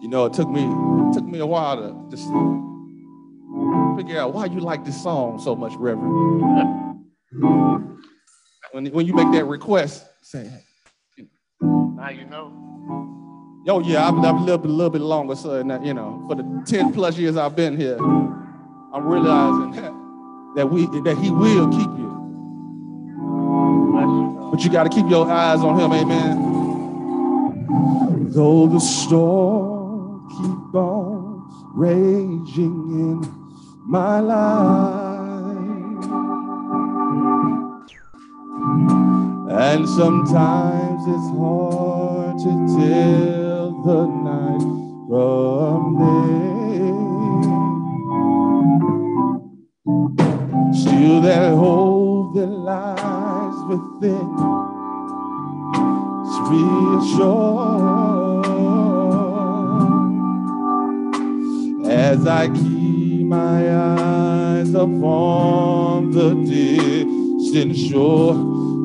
You know, it took me it took me a while to just figure out why you like this song so much, Reverend. when, when you make that request, say, now you know. Oh yeah, I've, I've lived a little bit longer, so you know, for the 10 plus years I've been here, I'm realizing that, that we that he will keep you. But you got to keep your eyes on him, amen. Though the storm raging in my life, and sometimes it's hard to tell the night from day. Still, that hope that lies within is reassured as I keep my eyes upon the distant shore.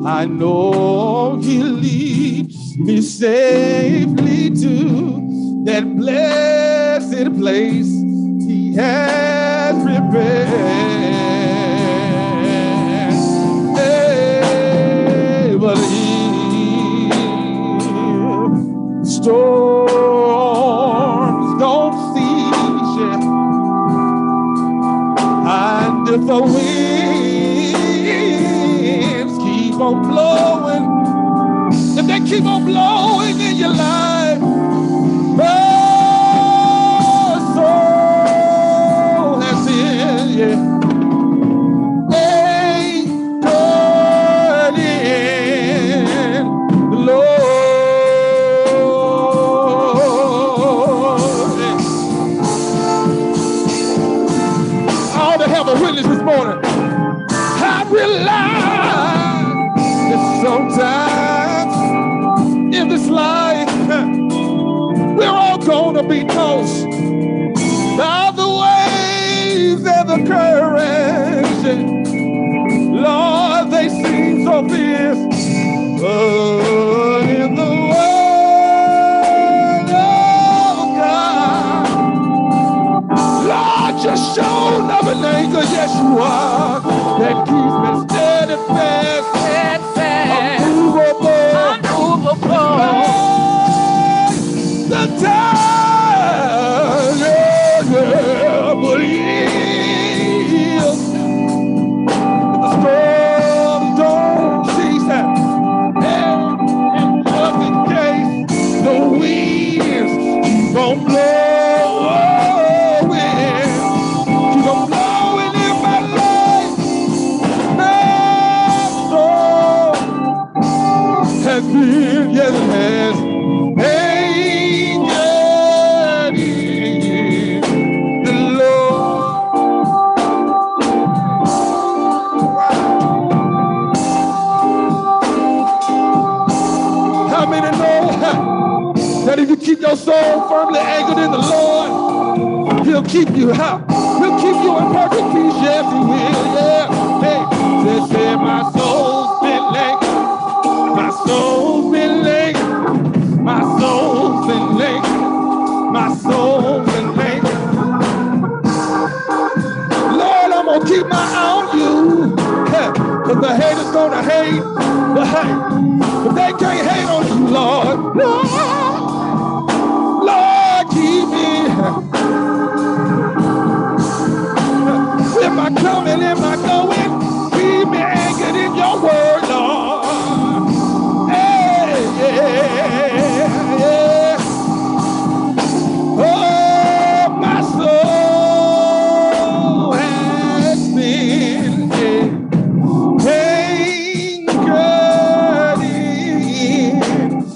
I know He leads me safely to that blessed place He has prepared. Hey, storms if the winds keep on blowing, if they keep on blowing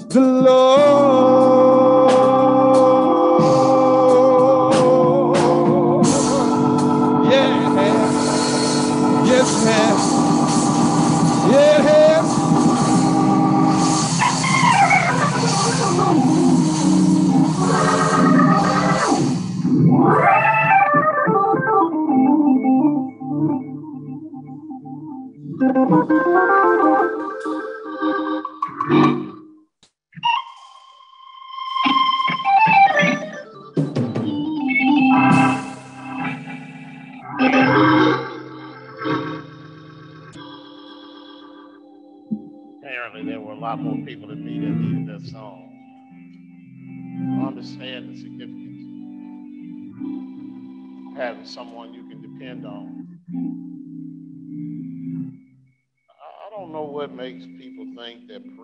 the Lord.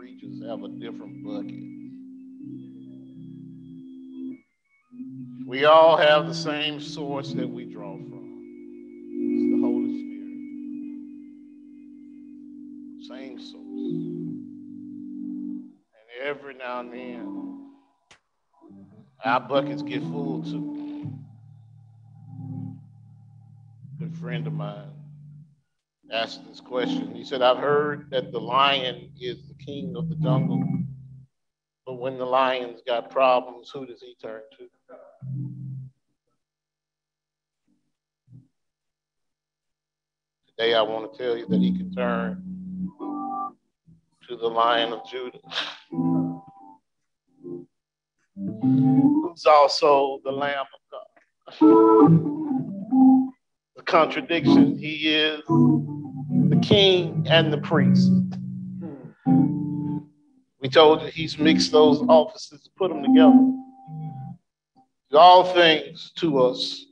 Preachers have a different bucket. We all have the same source that we draw from. It's the Holy Spirit. Same source. And every now and then, our buckets get full too. A good friend of mine asked this question. He said, I've heard that the lion is the king of the jungle, but when the lion's got problems, who does he turn to? Today, I want to tell you that he can turn to the Lion of Judah, who's also the Lamb of God. The contradiction, he is king and the priest. We told you he's mixed those offices, to put them together. All things to us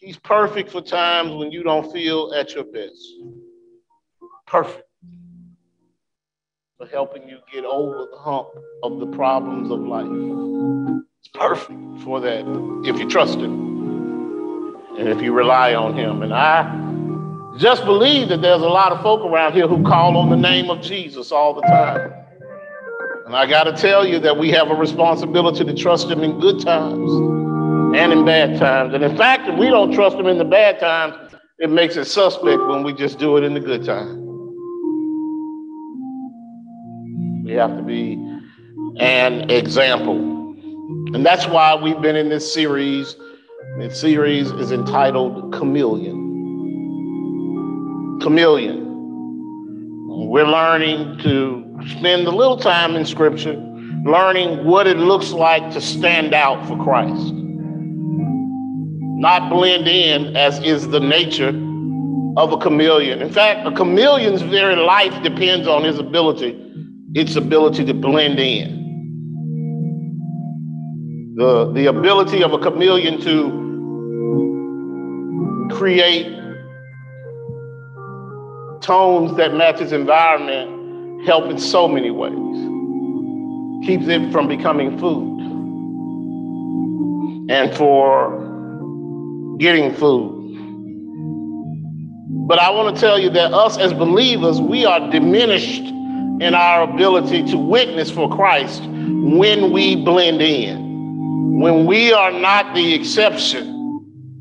He's perfect for times when you don't feel at your best. Perfect for helping you get over the hump of the problems of life. It's perfect for that if you trust Him and if you rely on Him. And I just believe that there's a lot of folk around here who call on the name of Jesus all the time. And I got to tell you that we have a responsibility to trust Him in good times and in bad times. And in fact, if we don't trust him in the bad times, it makes it suspect when we just do it in the good times. We have to be an example. And that's why we've been in this series. This series is entitled Chameleon. Chameleon. We're learning to spend a little time in Scripture, learning what it looks like to stand out for Christ not blend in as is the nature of a chameleon. In fact, a chameleon's very life depends on his ability, its ability to blend in. The, the ability of a chameleon to create tones that match its environment help in so many ways. Keeps it from becoming food. And for getting food. But I want to tell you that us as believers, we are diminished in our ability to witness for Christ when we blend in. When we are not the exception,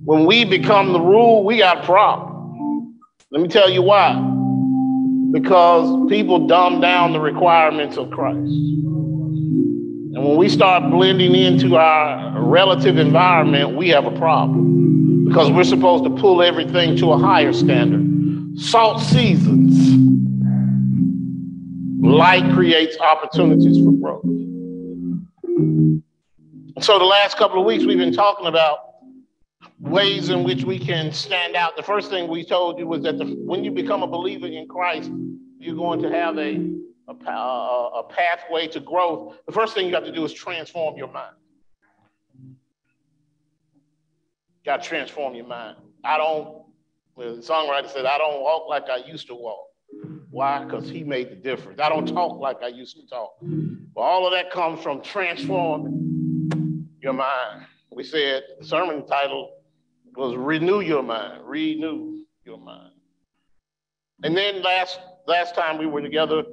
when we become the rule, we got a problem. Let me tell you why. Because people dumb down the requirements of Christ. And when we start blending into our relative environment, we have a problem because we're supposed to pull everything to a higher standard. Salt seasons. Light creates opportunities for growth. So, the last couple of weeks, we've been talking about ways in which we can stand out. The first thing we told you was that the, when you become a believer in Christ, you're going to have a, a, a pathway to growth. The first thing you have to do is transform your mind. got to transform your mind. I don't, the songwriter said, I don't walk like I used to walk. Why? Because he made the difference. I don't talk like I used to talk. But all of that comes from transforming your mind. We said the sermon title was Renew Your Mind. Renew Your Mind. And then last last time we were together,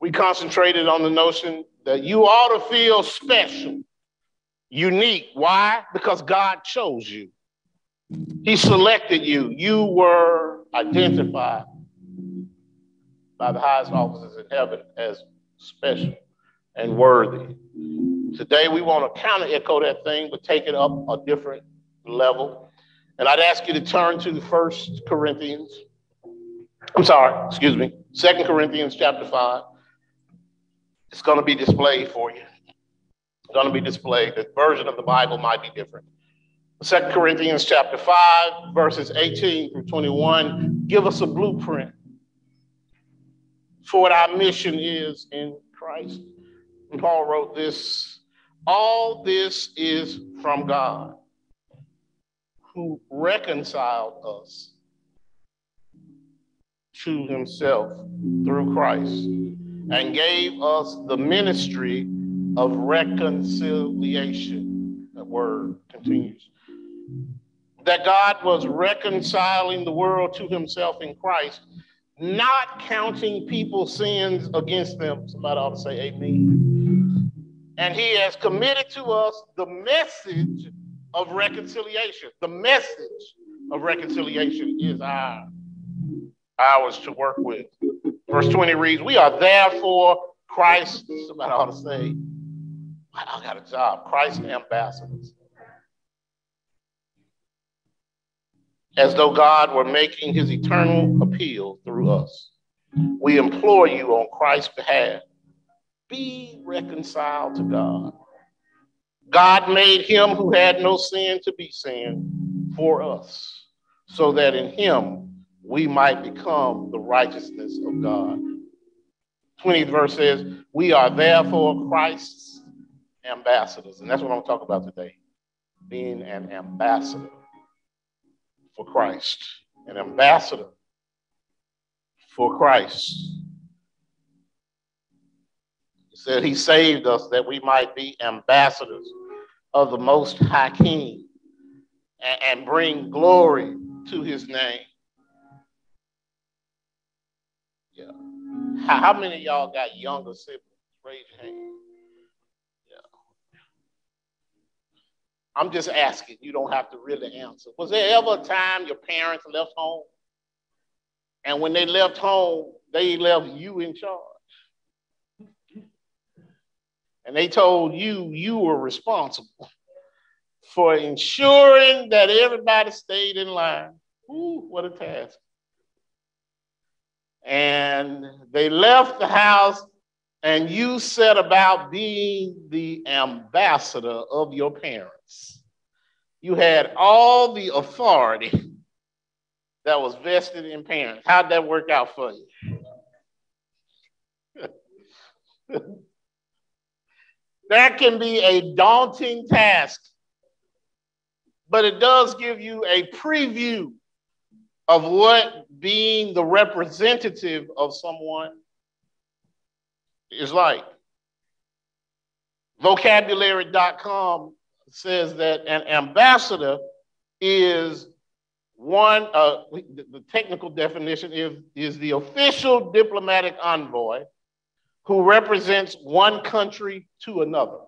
we concentrated on the notion that you ought to feel special, unique. Why? Because God chose you. He selected you. You were identified by the highest officers in heaven as special and worthy. Today, we want to counter echo that thing, but take it up a different level. And I'd ask you to turn to First Corinthians. I'm sorry, excuse me, Second Corinthians chapter 5. It's going to be displayed for you. It's going to be displayed. The version of the Bible might be different. Second Corinthians chapter 5, verses 18 through 21 give us a blueprint for what our mission is in Christ. And Paul wrote this all this is from God who reconciled us to himself through Christ and gave us the ministry of reconciliation. That word continues. That God was reconciling the world to himself in Christ, not counting people's sins against them. Somebody ought to say amen. And he has committed to us the message of reconciliation. The message of reconciliation is ours, ours to work with. Verse 20 reads, We are therefore Christ, somebody ought to say, I got a job, Christ ambassadors. As though God were making his eternal appeal through us. We implore you on Christ's behalf be reconciled to God. God made him who had no sin to be sin for us, so that in him we might become the righteousness of God. 20th verse says, We are therefore Christ's ambassadors. And that's what I'm talking about today being an ambassador for Christ, an ambassador for Christ. Said he saved us that we might be ambassadors of the Most High King and, and bring glory to his name. Yeah. How, how many y'all got younger siblings? Raise your hand. Yeah. I'm just asking. You don't have to really answer. Was there ever a time your parents left home? And when they left home, they left you in charge. And they told you you were responsible for ensuring that everybody stayed in line. Ooh, what a task. And they left the house, and you set about being the ambassador of your parents. You had all the authority that was vested in parents. How'd that work out for you? That can be a daunting task, but it does give you a preview of what being the representative of someone is like. Vocabulary.com says that an ambassador is one, uh, the technical definition is, is the official diplomatic envoy who represents one country to another.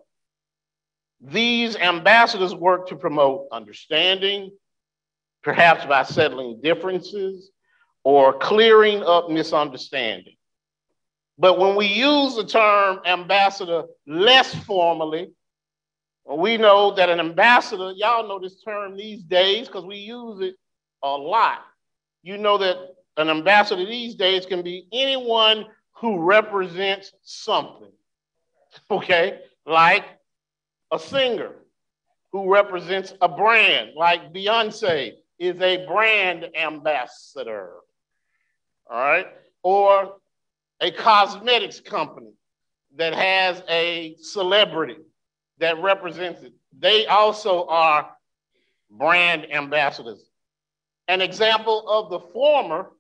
These ambassadors work to promote understanding, perhaps by settling differences or clearing up misunderstanding. But when we use the term ambassador less formally, we know that an ambassador, y'all know this term these days because we use it a lot. You know that an ambassador these days can be anyone who represents something. Okay? Like a singer who represents a brand, like Beyonce is a brand ambassador. All right? Or a cosmetics company that has a celebrity that represents it. They also are brand ambassadors. An example of the former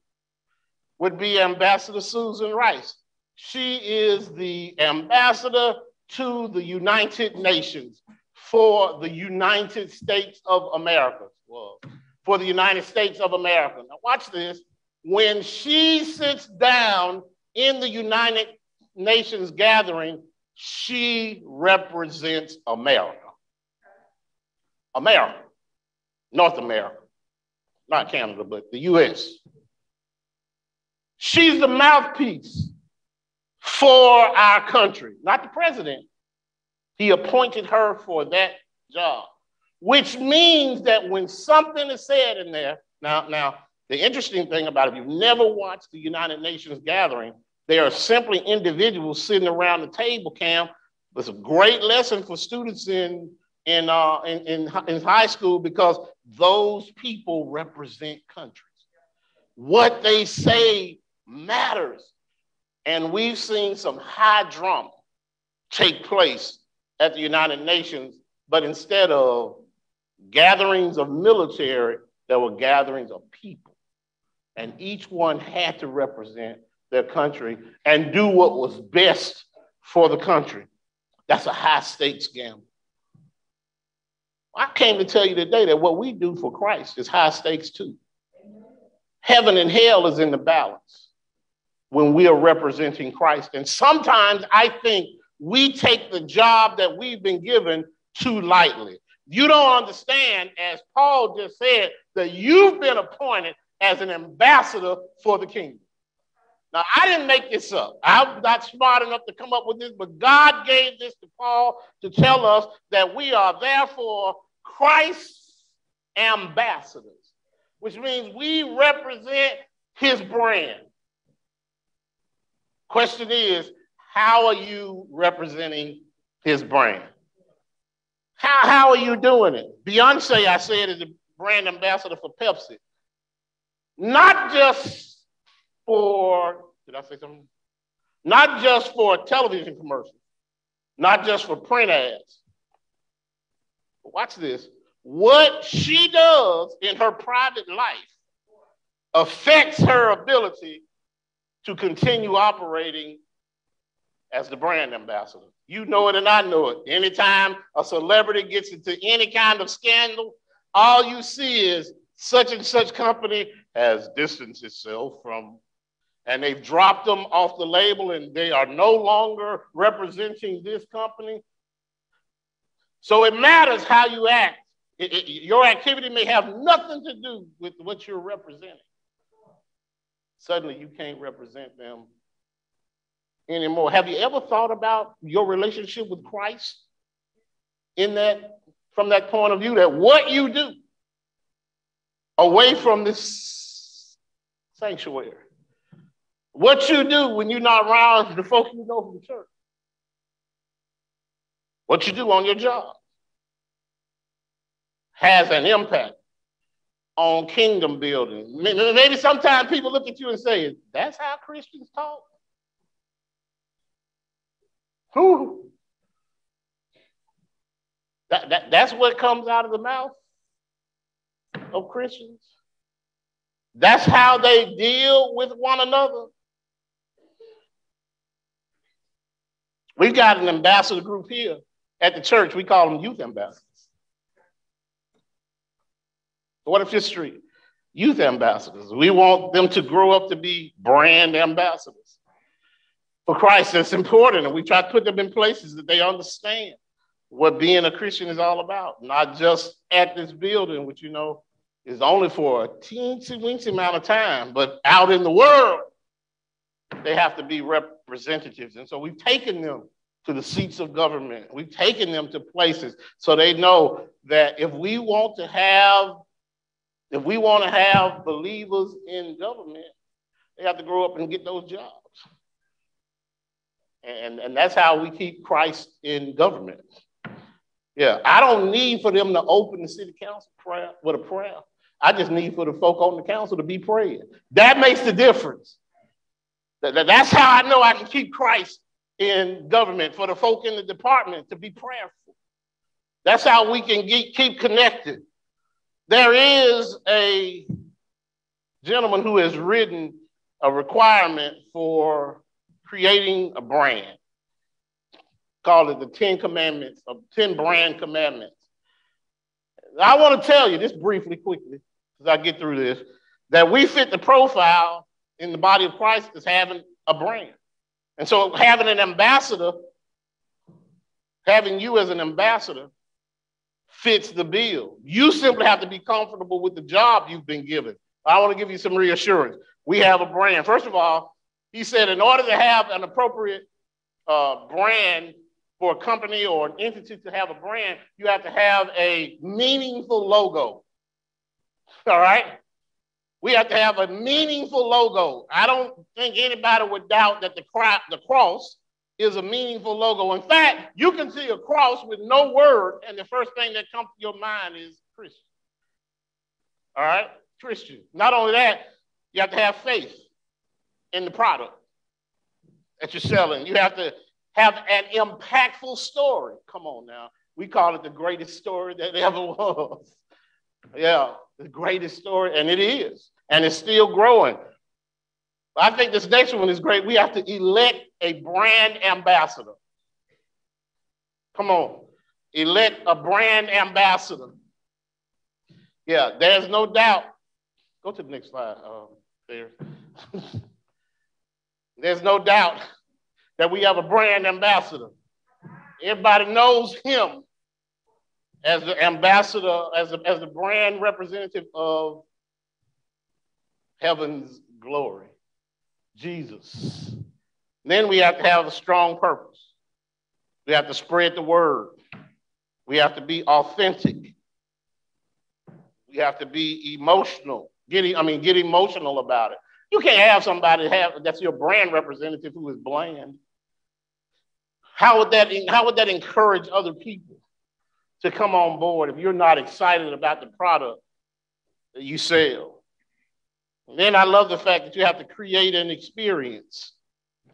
would be Ambassador Susan Rice. She is the ambassador to the United Nations for the United States of America. Well, for the United States of America. Now, watch this. When she sits down in the United Nations gathering, she represents America. America, North America, not Canada, but the US. She's the mouthpiece for our country, not the president. He appointed her for that job, which means that when something is said in there, now, now, the interesting thing about it, if you've never watched the United Nations gathering, they are simply individuals sitting around the table, Cam. It's a great lesson for students in, in, uh, in, in, in high school because those people represent countries. What they say matters. And we've seen some high drama take place at the United Nations, but instead of gatherings of military, there were gatherings of people. And each one had to represent their country and do what was best for the country. That's a high stakes gamble. I came to tell you today that what we do for Christ is high stakes too. Heaven and hell is in the balance when we are representing Christ. And sometimes I think we take the job that we've been given too lightly. You don't understand, as Paul just said, that you've been appointed as an ambassador for the kingdom. Now, I didn't make this up. I'm not smart enough to come up with this, but God gave this to Paul to tell us that we are therefore Christ's ambassadors, which means we represent his brand. Question is, how are you representing his brand? How, how are you doing it? Beyonce, I said, is the brand ambassador for Pepsi. Not just for, did I say something? Not just for television commercials, not just for print ads. Watch this. What she does in her private life affects her ability to continue operating as the brand ambassador. You know it and I know it. Anytime a celebrity gets into any kind of scandal, all you see is such and such company has distanced itself from, and they've dropped them off the label and they are no longer representing this company. So it matters how you act. It, it, your activity may have nothing to do with what you're representing. Suddenly, you can't represent them anymore. Have you ever thought about your relationship with Christ in that, from that point of view, that what you do away from this sanctuary, what you do when you're not around the folks you know from church, what you do on your job has an impact on kingdom building. Maybe sometimes people look at you and say, That's how Christians talk. Who? That, that, that's what comes out of the mouth of Christians. That's how they deal with one another. We've got an ambassador group here at the church. We call them youth ambassadors. What if Street? Youth ambassadors. We want them to grow up to be brand ambassadors for Christ. That's important. And we try to put them in places that they understand what being a Christian is all about, not just at this building, which you know is only for a teensy weensy amount of time, but out in the world, they have to be representatives. And so we've taken them to the seats of government. We've taken them to places so they know that if we want to have, if we want to have believers in government, they have to grow up and get those jobs. And, and that's how we keep Christ in government. Yeah, I don't need for them to open the city council prayer with a prayer. I just need for the folk on the council to be praying. That makes the difference. That's how I know I can keep Christ in government, for the folk in the department to be prayerful. That's how we can get, keep connected. There is a gentleman who has written a requirement for creating a brand. Call it the 10 commandments, of 10 brand commandments. I want to tell you this briefly, quickly, as I get through this, that we fit the profile in the body of Christ as having a brand. And so having an ambassador, having you as an ambassador, fits the bill. You simply have to be comfortable with the job you've been given. I want to give you some reassurance. We have a brand. First of all, he said, in order to have an appropriate uh, brand for a company or an entity to have a brand, you have to have a meaningful logo. All right? We have to have a meaningful logo. I don't think anybody would doubt that the, the cross is a meaningful logo. In fact, you can see a cross with no word, and the first thing that comes to your mind is Christian. All right? Christian. Not only that, you have to have faith in the product. that you're selling. You have to have an impactful story. Come on now. We call it the greatest story that ever was. Yeah, the greatest story, and it is, and it's still growing. I think this next one is great. We have to elect a brand ambassador. Come on, elect a brand ambassador. Yeah, there's no doubt. Go to the next slide. Um, there. there's no doubt that we have a brand ambassador. Everybody knows him as the ambassador, as the, as the brand representative of heaven's glory, Jesus. Then we have to have a strong purpose. We have to spread the word. We have to be authentic. We have to be emotional. Getting, I mean, get emotional about it. You can't have somebody have that's your brand representative who is bland. How would that how would that encourage other people to come on board if you're not excited about the product that you sell? And then I love the fact that you have to create an experience.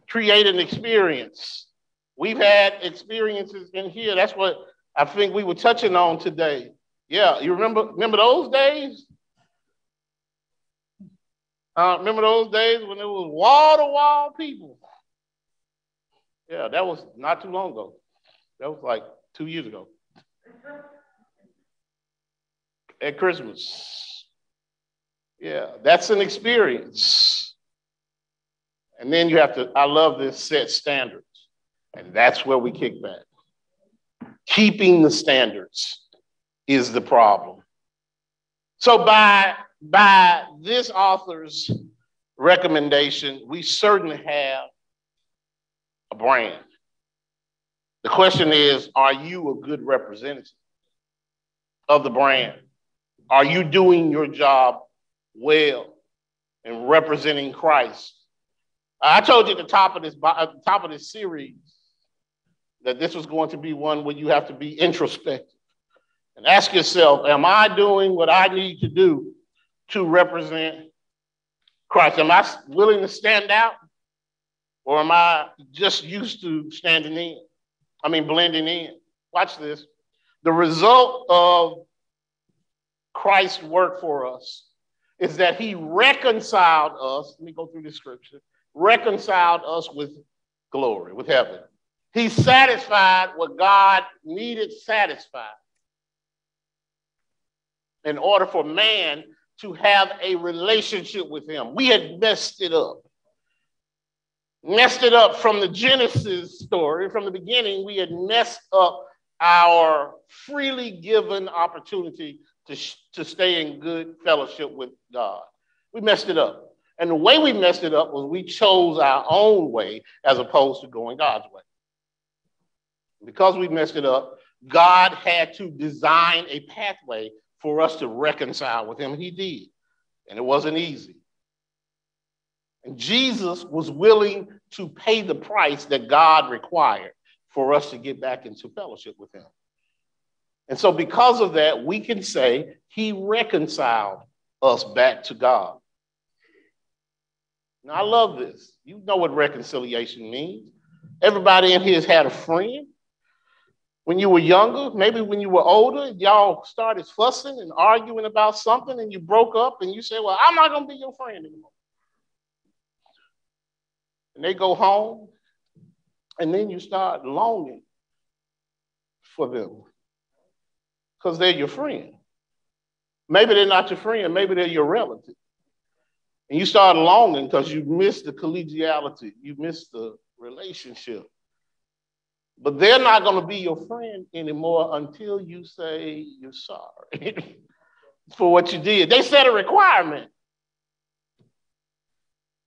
Create an experience. We've had experiences in here. That's what I think we were touching on today. Yeah, you remember remember those days? Uh, remember those days when it was wall to wall people? Yeah, that was not too long ago. That was like two years ago. At Christmas. Yeah, that's an experience. And then you have to, I love this, set standards. And that's where we kick back. Keeping the standards is the problem. So by by this author's recommendation, we certainly have a brand. The question is, are you a good representative of the brand? Are you doing your job well in representing Christ? I told you at the top of this at the top of this series that this was going to be one where you have to be introspective and ask yourself, am I doing what I need to do to represent Christ? Am I willing to stand out? Or am I just used to standing in? I mean, blending in. Watch this. The result of Christ's work for us is that he reconciled us. Let me go through the scripture. Reconciled us with glory, with heaven. He satisfied what God needed satisfied in order for man to have a relationship with him. We had messed it up. Messed it up from the Genesis story, from the beginning, we had messed up our freely given opportunity to, to stay in good fellowship with God. We messed it up. And the way we messed it up was we chose our own way as opposed to going God's way. Because we messed it up, God had to design a pathway for us to reconcile with him. He did. And it wasn't easy. And Jesus was willing to pay the price that God required for us to get back into fellowship with him. And so, because of that, we can say he reconciled us back to God. Now, I love this. You know what reconciliation means. Everybody in here has had a friend when you were younger, maybe when you were older, y'all started fussing and arguing about something and you broke up and you said, Well, I'm not going to be your friend anymore. And they go home and then you start longing for them because they're your friend. Maybe they're not your friend, maybe they're your relative. And you start longing because you missed the collegiality, you missed the relationship. But they're not going to be your friend anymore until you say you're sorry for what you did. They set a requirement.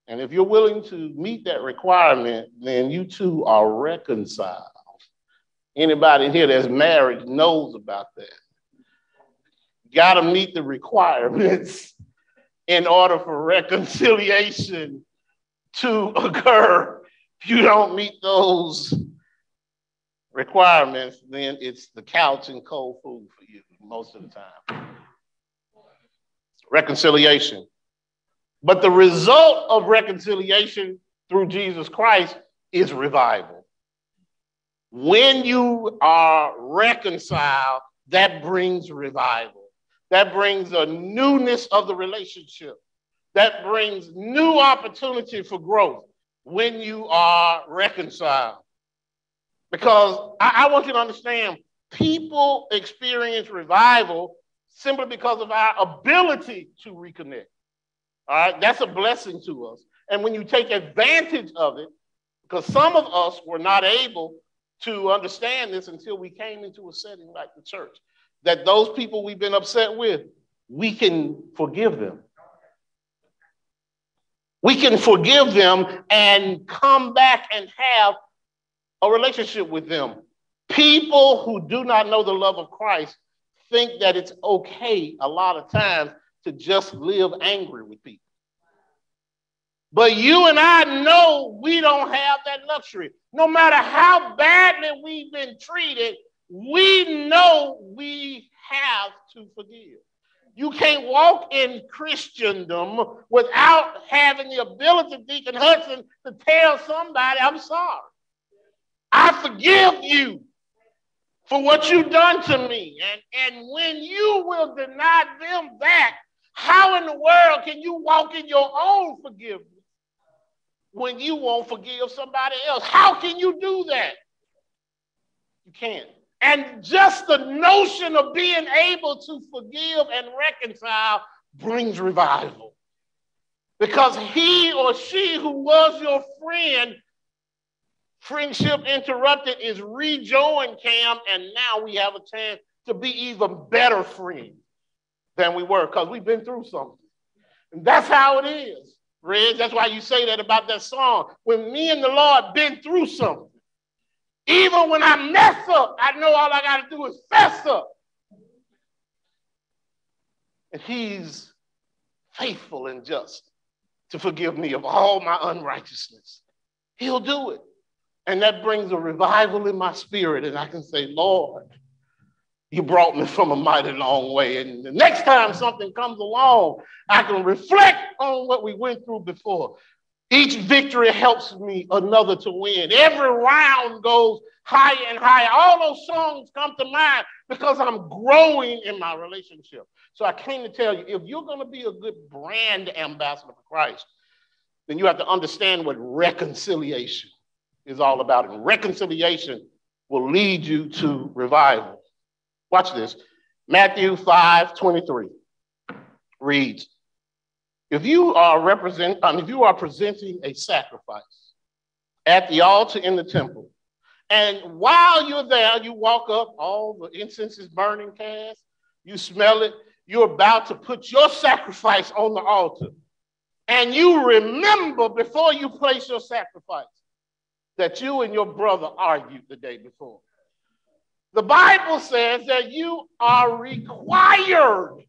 And if you're willing to meet that requirement, then you two are reconciled. Anybody here that's married knows about that. Got to meet the requirements in order for reconciliation to occur. If you don't meet those requirements, then it's the couch and cold food for you most of the time. Reconciliation. But the result of reconciliation through Jesus Christ is revival. When you are reconciled, that brings revival. That brings a newness of the relationship. That brings new opportunity for growth when you are reconciled. Because I, I want you to understand people experience revival simply because of our ability to reconnect. All right, that's a blessing to us. And when you take advantage of it, because some of us were not able to understand this until we came into a setting like the church, that those people we've been upset with, we can forgive them. We can forgive them and come back and have a relationship with them. People who do not know the love of Christ think that it's okay a lot of times to just live angry with people. But you and I know we don't have that luxury. No matter how badly we've been treated, we know we have to forgive. You can't walk in Christendom without having the ability, Deacon Hudson, to tell somebody, I'm sorry. I forgive you for what you've done to me. And, and when you will deny them that, how in the world can you walk in your own forgiveness when you won't forgive somebody else? How can you do that? You can't. And just the notion of being able to forgive and reconcile brings revival. Because he or she who was your friend Friendship Interrupted is rejoined Cam, and now we have a chance to be even better friends than we were because we've been through something. And that's how it is, Reg. That's why you say that about that song. When me and the Lord been through something, even when I mess up, I know all I got to do is fess up. And He's faithful and just to forgive me of all my unrighteousness. He'll do it. And that brings a revival in my spirit. And I can say, Lord, you brought me from a mighty long way. And the next time something comes along, I can reflect on what we went through before. Each victory helps me another to win. Every round goes higher and higher. All those songs come to mind because I'm growing in my relationship. So I came to tell you if you're going to be a good brand ambassador for Christ, then you have to understand what reconciliation is all about. And reconciliation will lead you to revival. Watch this. Matthew 5 23 reads, if you are represent, um, if you are presenting a sacrifice at the altar in the temple, and while you're there, you walk up, all the incense is burning cast, you smell it, you're about to put your sacrifice on the altar. And you remember before you place your sacrifice that you and your brother argued the day before. The Bible says that you are required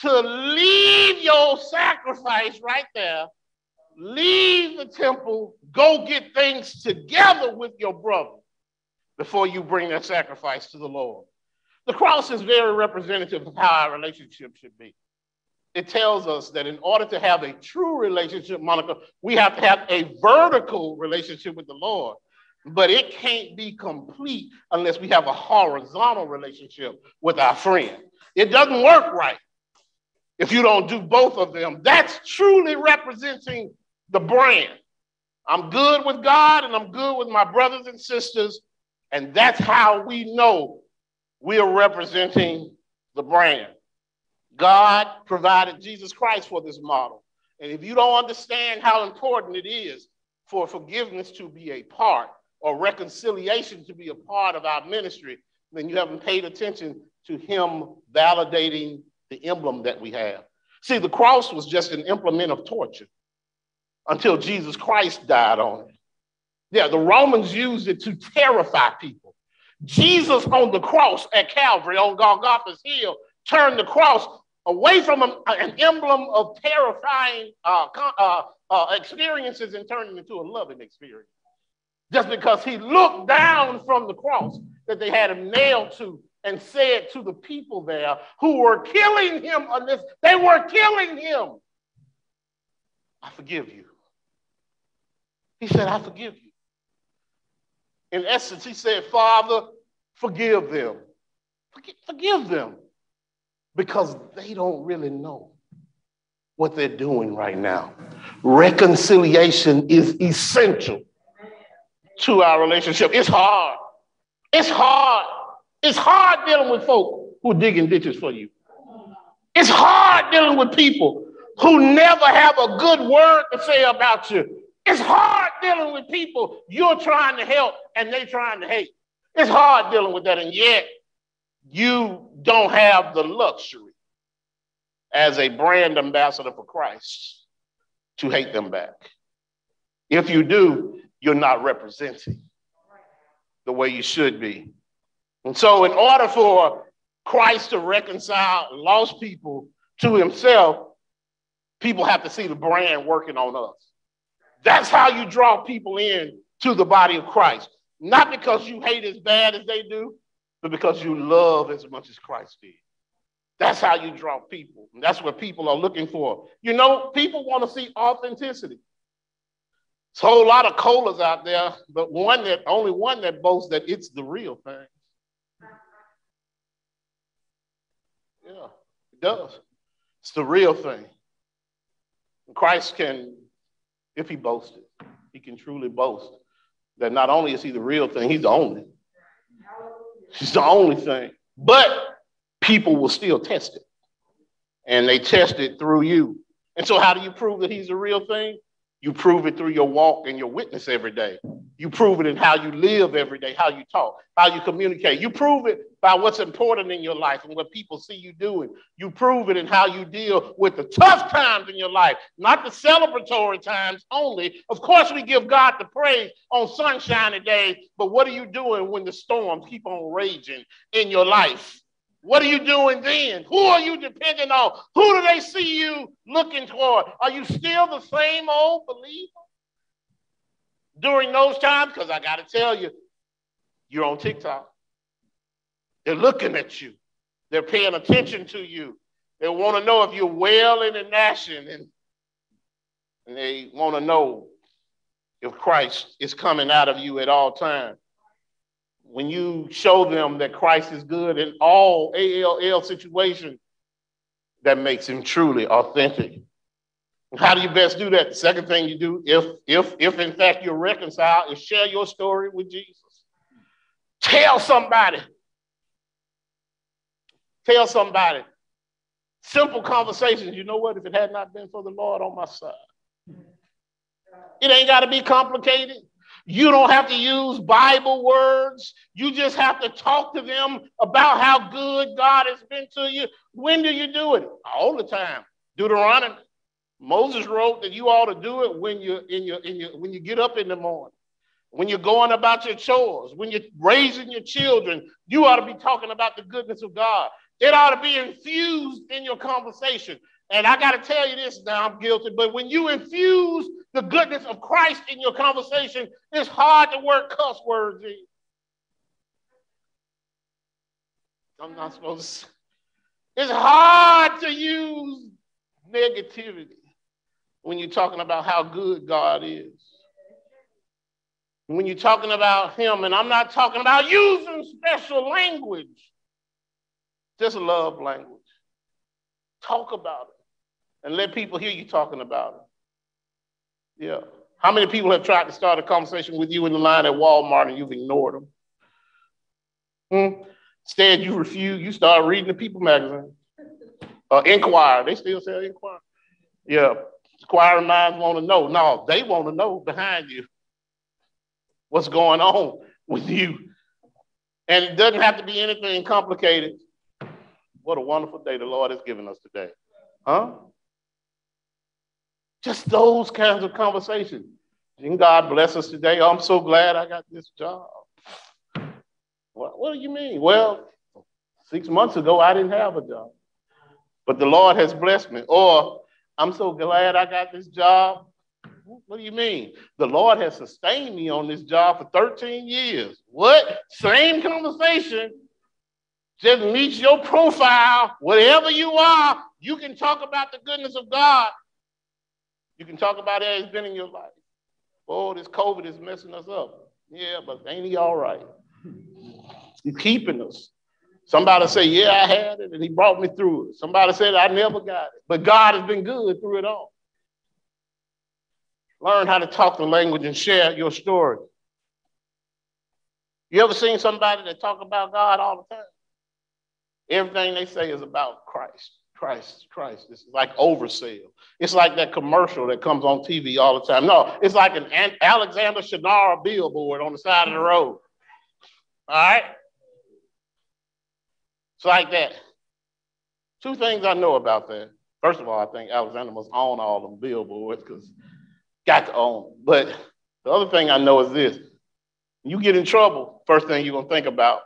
to leave your sacrifice right there, leave the temple, go get things together with your brother before you bring that sacrifice to the Lord. The cross is very representative of how our relationship should be it tells us that in order to have a true relationship, Monica, we have to have a vertical relationship with the Lord. But it can't be complete unless we have a horizontal relationship with our friend. It doesn't work right if you don't do both of them. That's truly representing the brand. I'm good with God and I'm good with my brothers and sisters. And that's how we know we are representing the brand. God provided Jesus Christ for this model. And if you don't understand how important it is for forgiveness to be a part or reconciliation to be a part of our ministry, then you haven't paid attention to Him validating the emblem that we have. See, the cross was just an implement of torture until Jesus Christ died on it. Yeah, the Romans used it to terrify people. Jesus on the cross at Calvary, on Golgotha's Hill, turned the cross away from a, an emblem of terrifying uh, uh, uh, experiences and turning into a loving experience. Just because he looked down from the cross that they had him nailed to and said to the people there who were killing him on this, they were killing him. I forgive you. He said, I forgive you. In essence, he said, Father, forgive them. Forgive them because they don't really know what they're doing right now. Reconciliation is essential to our relationship. It's hard. It's hard. It's hard dealing with folk who are digging ditches for you. It's hard dealing with people who never have a good word to say about you. It's hard dealing with people you're trying to help and they trying to hate. It's hard dealing with that, and yet you don't have the luxury as a brand ambassador for Christ to hate them back. If you do, you're not representing the way you should be. And so, in order for Christ to reconcile lost people to himself, people have to see the brand working on us. That's how you draw people in to the body of Christ. Not because you hate as bad as they do, but because you love as much as Christ did. That's how you draw people. And that's what people are looking for. You know, people want to see authenticity. There's a whole lot of colas out there, but one that only one that boasts that it's the real thing. Yeah, it does. It's the real thing. Christ can, if he boasted, he can truly boast that not only is he the real thing, he's the only. He's the only thing. But people will still test it. And they test it through you. And so, how do you prove that he's the real thing? You prove it through your walk and your witness every day. You prove it in how you live every day, how you talk, how you communicate. You prove it by what's important in your life and what people see you doing. You prove it in how you deal with the tough times in your life, not the celebratory times only. Of course, we give God the praise on sunshiny days, but what are you doing when the storms keep on raging in your life? What are you doing then? Who are you depending on? Who do they see you looking toward? Are you still the same old believer during those times? Because I got to tell you, you're on TikTok. They're looking at you, they're paying attention to you. They want to know if you're wailing and gnashing, and, and they want to know if Christ is coming out of you at all times when you show them that Christ is good in all ALL situations, that makes him truly authentic. How do you best do that? The second thing you do, if if if in fact you're reconciled, is share your story with Jesus. Tell somebody. Tell somebody. Simple conversations. You know what? If it had not been for the Lord on my side, it ain't got to be complicated. You don't have to use Bible words. You just have to talk to them about how good God has been to you. When do you do it? All the time. Deuteronomy. Moses wrote that you ought to do it when you in your in your when you get up in the morning, when you're going about your chores, when you're raising your children. You ought to be talking about the goodness of God. It ought to be infused in your conversation. And I got to tell you this now, I'm guilty, but when you infuse the goodness of Christ in your conversation, it's hard to work cuss words in. I'm not supposed to. It's hard to use negativity when you're talking about how good God is. When you're talking about Him, and I'm not talking about using special language, just love language. Talk about it and let people hear you talking about it. Yeah. How many people have tried to start a conversation with you in the line at Walmart and you've ignored them? Hmm? Instead, you refuse. You start reading the People magazine. Uh, Enquirer. They still say Enquirer. Yeah. Inquiring minds want to know. No, they want to know behind you what's going on with you. And it doesn't have to be anything complicated. What a wonderful day the Lord has given us today. Huh? Just those kinds of conversations. And God bless us today. Oh, I'm so glad I got this job. What, what do you mean? Well, six months ago, I didn't have a job, but the Lord has blessed me. Or I'm so glad I got this job. What do you mean? The Lord has sustained me on this job for 13 years. What? Same conversation. Just meets your profile. Whatever you are, you can talk about the goodness of God you can talk about how it's been in your life. Oh, this COVID is messing us up. Yeah, but ain't he all right? He's keeping us. Somebody say, Yeah, I had it, and he brought me through it. Somebody said, I never got it. But God has been good through it all. Learn how to talk the language and share your story. You ever seen somebody that talk about God all the time? Everything they say is about Christ. Christ, Christ. It's like oversell. It's like that commercial that comes on TV all the time. No, it's like an Alexander Shunnarah billboard on the side of the road. All right? It's like that. Two things I know about that. First of all, I think Alexander must own all them billboards because got to own. But the other thing I know is this you get in trouble, first thing you're to think about.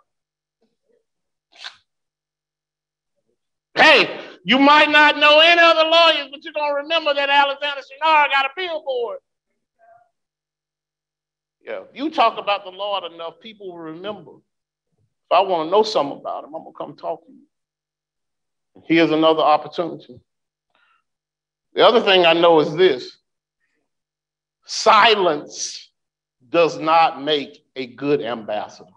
Hey, you might not know any other lawyers, but you're going to remember that Alexander Shunnarah got a billboard. Yeah, if you talk about the Lord enough, people will remember. If I want to know something about him, I'm going to come talk to you. Here's another opportunity. The other thing I know is this silence does not make a good ambassador.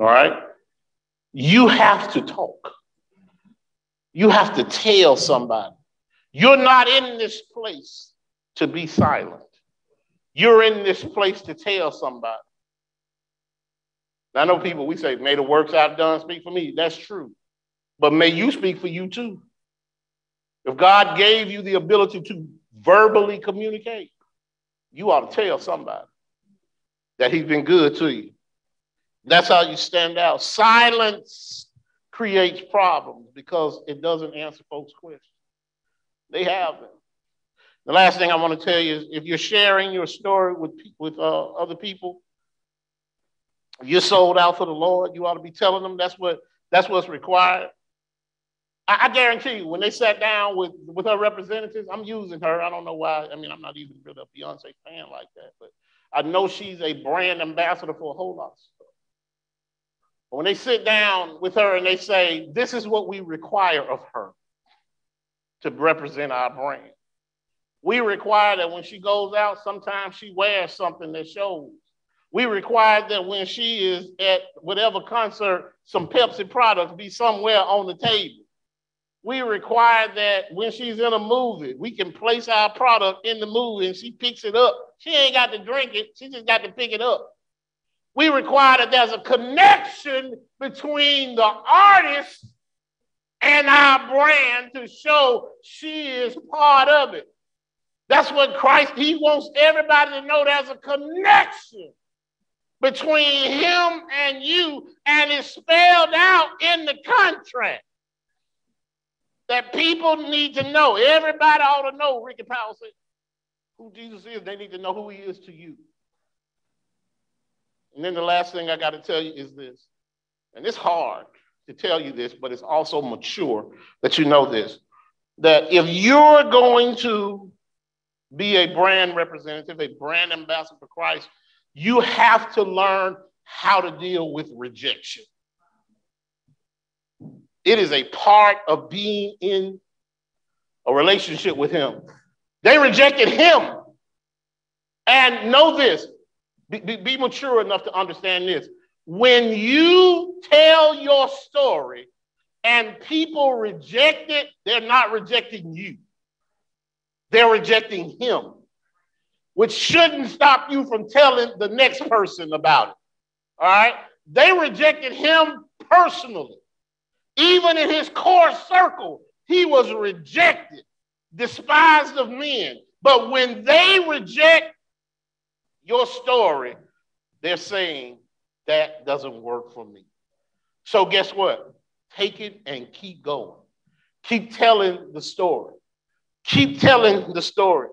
All right? You have to talk. You have to tell somebody. You're not in this place to be silent. You're in this place to tell somebody. I know people, we say, may the works I've done speak for me. That's true. But may you speak for you too. If God gave you the ability to verbally communicate, you ought to tell somebody that He's been good to you. That's how you stand out. Silence creates problems because it doesn't answer folks' questions. They have them. The last thing I want to tell you is if you're sharing your story with, with uh, other people, you're sold out for the Lord, you ought to be telling them that's what that's what's required. I, guarantee you, when they sat down with, with her representatives, I'm using her. I don't know why. I mean, I'm not even really a Beyonce fan like that, but I know she's a brand ambassador for a whole lot of stuff. When they sit down with her and they say, This is what we require of her to represent our brand. We require that when she goes out, sometimes she wears something that shows. We require that when she is at whatever concert, some Pepsi products be somewhere on the table. We require that when she's in a movie, we can place our product in the movie and she picks it up. She ain't got to drink it, she just got to pick it up. We require that there's a connection between the artist and our brand to show she is part of it. That's what Christ, he wants everybody to know there's a connection between him and you, and it's spelled out in the contract that people need to know. Everybody ought to know, Ricky Powell said, who Jesus is. They need to know who he is to you. And then the last thing I got to tell you is this, and it's hard to tell you this, but it's also mature that you know this that if you're going to be a brand representative, a brand ambassador for Christ, you have to learn how to deal with rejection. It is a part of being in a relationship with Him. They rejected Him. And know this be, be, mature enough to understand this. When you tell your story and people reject it, they're not rejecting you, they're rejecting Him which shouldn't stop you from telling the next person about it. All right? They rejected him personally. Even in his core circle, he was rejected, despised of men. But when they reject your story, they're saying that doesn't work for me. So, guess what? Take it and keep going. Keep telling the story. Keep telling the story.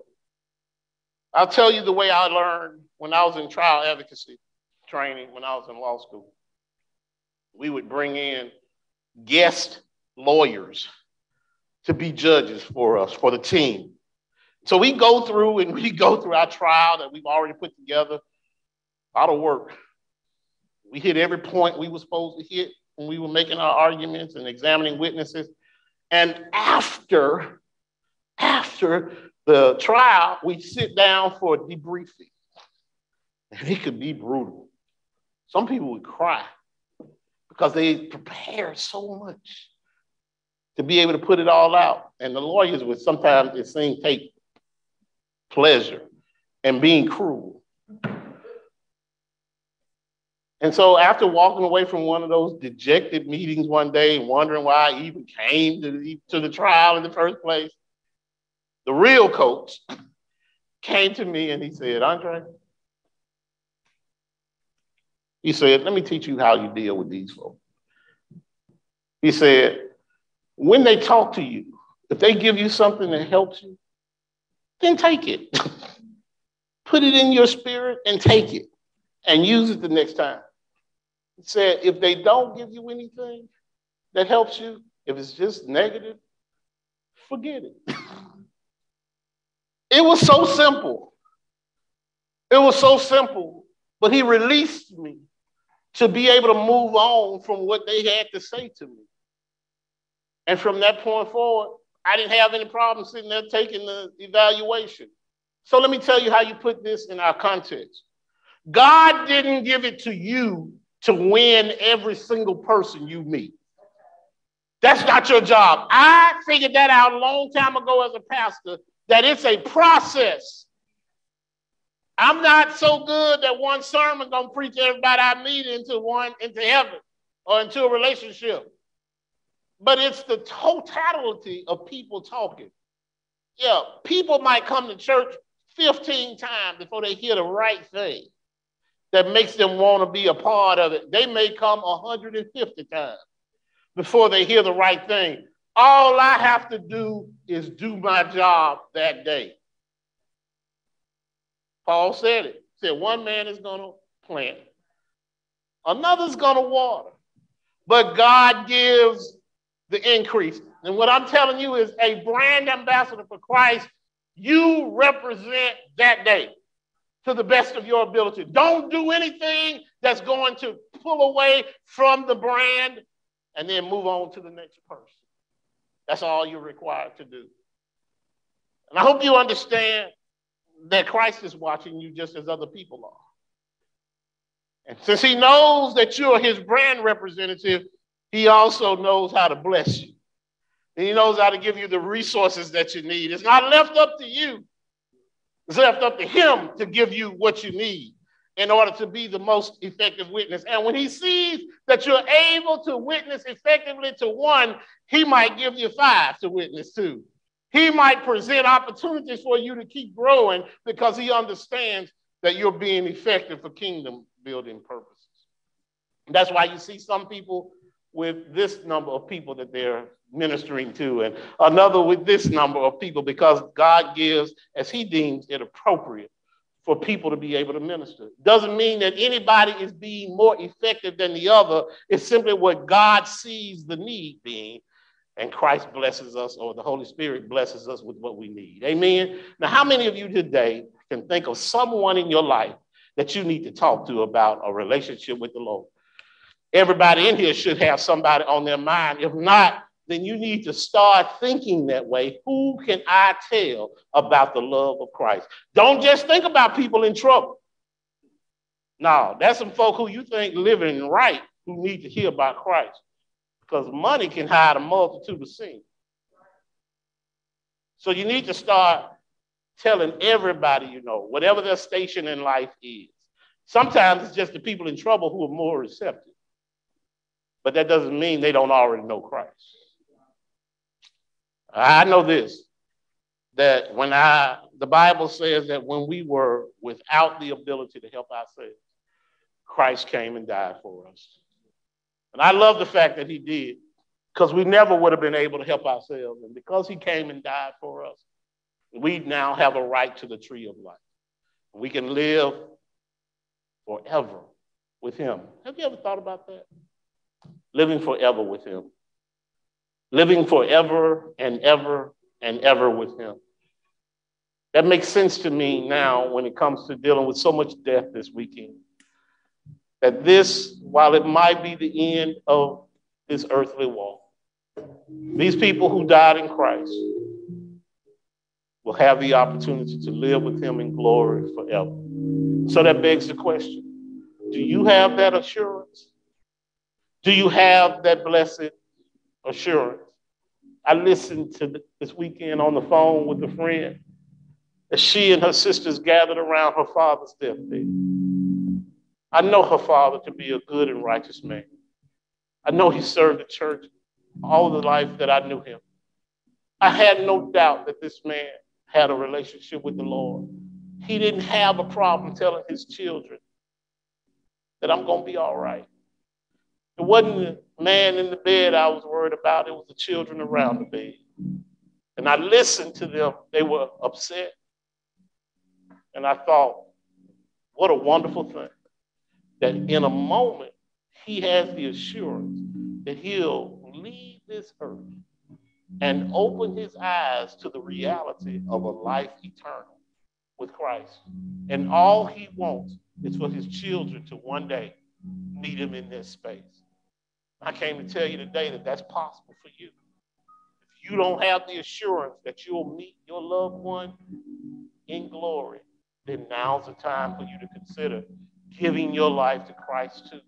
I'll tell you the way I learned when I was in trial advocacy training when I was in law school. We would bring in guest lawyers to be judges for us, for the team. So we go through and we go through our trial that we've already put together. A lot of work. We hit every point we were supposed to hit when we were making our arguments and examining witnesses. And after, after the trial, we sit down for a debriefing. And it could be brutal. Some people would cry because they prepared so much to be able to put it all out. And the lawyers would sometimes, it seems, take pleasure and being cruel. And so after walking away from one of those dejected meetings one day and wondering why I even came to the, to the trial in the first place, the real coach came to me and he said, Andre, he said, let me teach you how you deal with these folks. He said, when they talk to you, if they give you something that helps you, then take it. Put it in your spirit and take it and use it the next time. He said, if they don't give you anything that helps you, if it's just negative, forget it. it was so simple. It was so simple, but he released me to be able to move on from what they had to say to me. And from that point forward, I didn't have any problem sitting there taking the evaluation. So let me tell you how you put this in our context. God didn't give it to you to win every single person you meet. That's not your job. I figured that out a long time ago as a pastor that it's a process. I'm not so good that one sermon gonna preach everybody I meet into one into heaven or into a relationship but it's the totality of people talking. Yeah, people might come to church 15 times before they hear the right thing that makes them want to be a part of it. They may come 150 times before they hear the right thing. All I have to do is do my job that day. Paul said it. He said one man is going to plant, another's going to water, but God gives the increase. And what I'm telling you is a brand ambassador for Christ, you represent that day to the best of your ability. Don't do anything that's going to pull away from the brand and then move on to the next person. That's all you're required to do. And I hope you understand that Christ is watching you just as other people are. And since he knows that you're his brand representative, he also knows how to bless you. And he knows how to give you the resources that you need. It's not left up to you, it's left up to him to give you what you need in order to be the most effective witness. And when he sees that you're able to witness effectively to one, he might give you five to witness to. He might present opportunities for you to keep growing because he understands that you're being effective for kingdom building purposes. That's why you see some people with this number of people that they're ministering to, and another with this number of people, because God gives as He deems it appropriate for people to be able to minister. Doesn't mean that anybody is being more effective than the other. It's simply what God sees the need being, and Christ blesses us, or the Holy Spirit blesses us with what we need. Amen. Now, how many of you today can think of someone in your life that you need to talk to about a relationship with the Lord? Everybody in here should have somebody on their mind. If not, then you need to start thinking that way. Who can I tell about the love of Christ? Don't just think about people in trouble. No, that's some folk who you think living right who need to hear about Christ because money can hide a multitude of sins. So you need to start telling everybody you know, whatever their station in life is. Sometimes it's just the people in trouble who are more receptive but that doesn't mean they don't already know Christ. I know this that when I, the Bible says that when we were without the ability to help ourselves, Christ came and died for us. And I love the fact that he did because we never would have been able to help ourselves. And because he came and died for us, we now have a right to the tree of life. We can live forever with him. Have you ever thought about that? Living forever with Him, living forever and ever and ever with Him. That makes sense to me now when it comes to dealing with so much death this weekend. That this, while it might be the end of this earthly walk, these people who died in Christ will have the opportunity to live with him in glory forever. So that begs the question do you have that assurance? Do you have that blessed assurance? I listened to this weekend on the phone with a friend as she and her sisters gathered around her father's deathbed. I know her father to be a good and righteous man. I know he served the church all the life that I knew him. I had no doubt that this man had a relationship with the Lord. He didn't have a problem telling his children that I'm going to be all right. It wasn't the man in the bed I was worried about, it was the children around the bed. And I listened to them. They were upset. And I thought, what a wonderful thing that in a moment he has the assurance that he'll leave this earth and open his eyes to the reality of a life eternal with Christ. And all he wants is for his children to one day meet him in this space. I came to tell you today that that's possible for you. If you don't have the assurance that you'll meet your loved one in glory, then now's the time for you to consider giving your life to Christ too.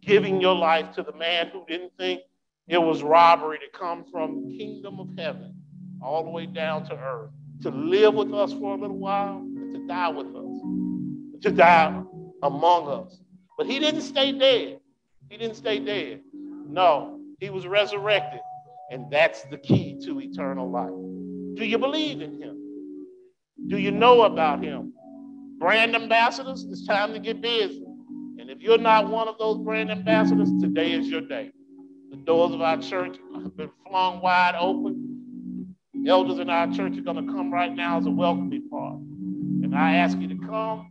Giving your life to the man who didn't think it was robbery to come from kingdom of heaven all the way down to earth, to live with us for a little while, and to die with us, to die among us. But he didn't stay dead. He didn't stay dead. No, he was resurrected. And that's the key to eternal life. Do you believe in him? Do you know about him? brand ambassadors, it's time to get busy. And if you're not one of those brand ambassadors, today is your day. The doors of our church have been flung wide open. Elders in our church are going to come right now as a welcoming part. And I ask you to come,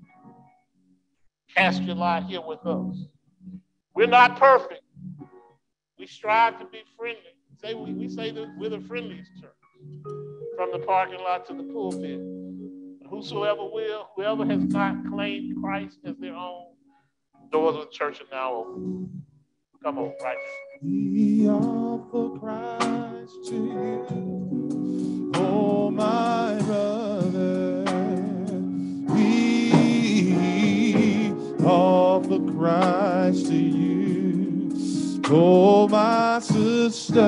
cast your lot here with us. We're not perfect. We strive to be friendly. Say we, we say that we're the friendliest church from the parking lot to the pulpit whosoever will, whoever has not claimed Christ as their own, doors of the church are now open. Come on, right now. We offer Christ to you, oh my brother. We offer Christ to you, oh my sister.